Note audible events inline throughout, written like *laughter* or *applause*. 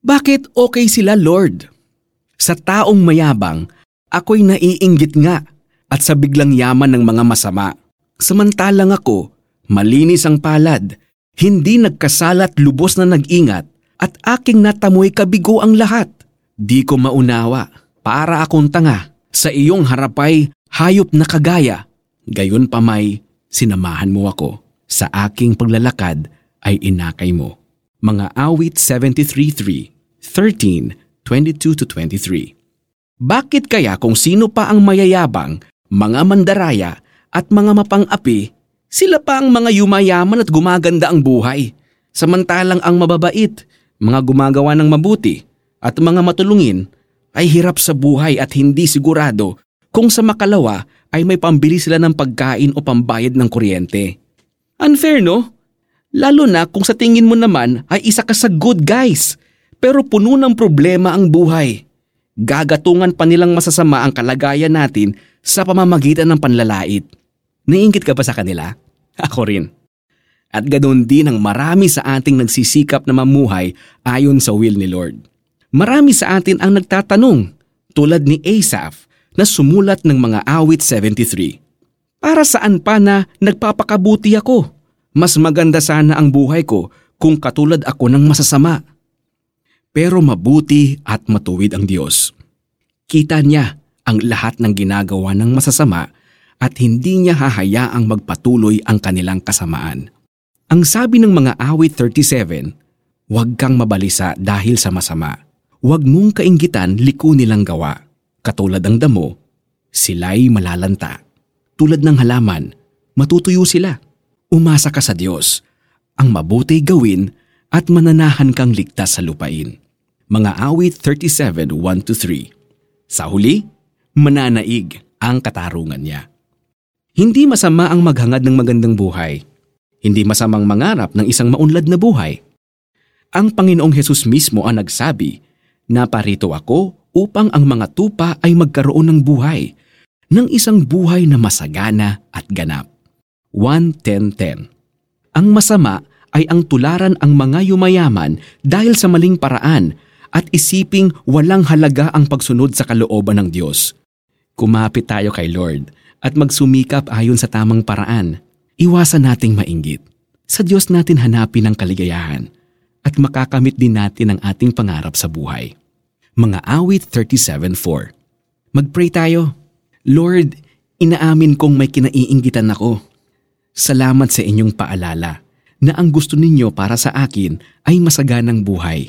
Bakit okay sila, Lord? Sa taong mayabang, ako'y naiinggit nga at sa biglang yaman ng mga masama. Samantalang ako, malinis ang palad, hindi nagkasalat lubos na nag-ingat at aking natamoy kabigo ang lahat. Di ko maunawa, para akong tanga, sa iyong harapay hayop na kagaya. Gayon pa may, sinamahan mo ako. Sa aking paglalakad ay inakay mo. Mga awit 73.3, 13, 22-23 Bakit kaya kung sino pa ang mayayabang, mga mandaraya at mga mapang-api, sila pa ang mga yumayaman at gumaganda ang buhay, samantalang ang mababait, mga gumagawa ng mabuti, at mga matulungin ay hirap sa buhay at hindi sigurado kung sa makalawa ay may pambili sila ng pagkain o pambayad ng kuryente. Unfair no? Lalo na kung sa tingin mo naman ay isa ka sa good guys, pero puno ng problema ang buhay. Gagatungan pa nilang masasama ang kalagayan natin sa pamamagitan ng panlalait. Naiingit ka ba sa kanila? *laughs* Ako rin. At ganoon din ang marami sa ating nagsisikap na mamuhay ayon sa will ni Lord. Marami sa atin ang nagtatanong, tulad ni Asaph na sumulat ng mga awit 73. Para saan pa na nagpapakabuti ako? Mas maganda sana ang buhay ko kung katulad ako ng masasama. Pero mabuti at matuwid ang Diyos. Kita niya ang lahat ng ginagawa ng masasama at hindi niya hahayaang magpatuloy ang kanilang kasamaan. Ang sabi ng mga awit 37, Huwag kang mabalisa dahil sa masama Huwag mong kainggitan liko nilang gawa. Katulad ng damo, sila'y malalanta. Tulad ng halaman, matutuyo sila. Umasa ka sa Diyos. Ang mabuti gawin at mananahan kang ligtas sa lupain. Mga awit 37, 1-3 Sa huli, mananaig ang katarungan niya. Hindi masama ang maghangad ng magandang buhay. Hindi masamang mangarap ng isang maunlad na buhay. Ang Panginoong Hesus mismo ang nagsabi Naparito ako upang ang mga tupa ay magkaroon ng buhay, ng isang buhay na masagana at ganap. 1.10.10 Ang masama ay ang tularan ang mga yumayaman dahil sa maling paraan at isiping walang halaga ang pagsunod sa kalooban ng Diyos. Kumapit tayo kay Lord at magsumikap ayon sa tamang paraan. Iwasan nating mainggit. Sa Diyos natin hanapin ang kaligayahan at makakamit din natin ang ating pangarap sa buhay. Mga awit 37.4 Magpray tayo. Lord, inaamin kong may kinaiinggitan ako. Salamat sa inyong paalala na ang gusto ninyo para sa akin ay masaganang buhay.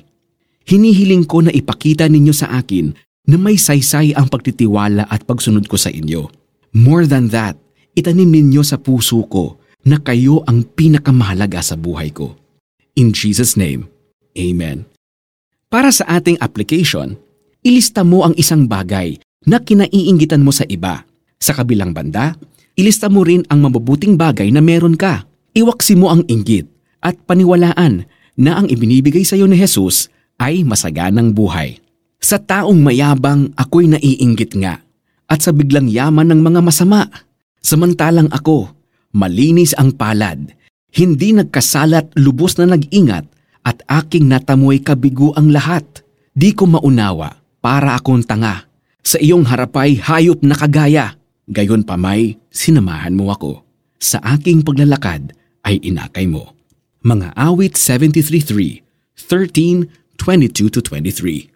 Hinihiling ko na ipakita ninyo sa akin na may saysay ang pagtitiwala at pagsunod ko sa inyo. More than that, itanim ninyo sa puso ko na kayo ang pinakamahalaga sa buhay ko. In Jesus' name, Amen. Para sa ating application, ilista mo ang isang bagay na kinaiinggitan mo sa iba. Sa kabilang banda, ilista mo rin ang mabubuting bagay na meron ka. Iwaksi mo ang inggit at paniwalaan na ang ibinibigay sa iyo ni Jesus ay masaganang buhay. Sa taong mayabang ako'y naiinggit nga at sa biglang yaman ng mga masama. Samantalang ako, malinis ang palad, hindi nagkasalat lubos na nag-ingat at aking natamoy kabigo ang lahat. Di ko maunawa para akong tanga. Sa iyong harapay hayop na kagaya. Gayon pa may sinamahan mo ako. Sa aking paglalakad ay inakay mo. Mga awit 73.3, 13, 22-23